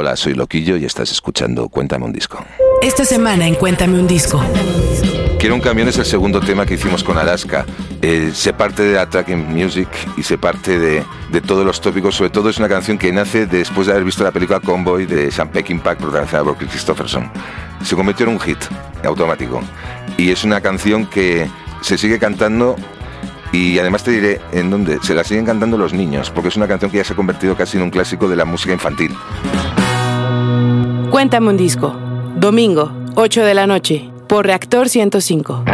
Hola, soy Loquillo y estás escuchando Cuéntame un disco. Esta semana en Cuéntame un disco. Quiero un camión es el segundo tema que hicimos con Alaska. Eh, se parte de la tracking music y se parte de, de, todos los tópicos. Sobre todo es una canción que nace después de haber visto la película Convoy de Sam Peckinpah protagonizada por Chris Christopherson. Se convirtió en un hit automático. Y es una canción que se sigue cantando y además te diré en dónde se la siguen cantando los niños, porque es una canción que ya se ha convertido casi en un clásico de la música infantil. Cuéntame un disco. Domingo, 8 de la noche, por Reactor 105.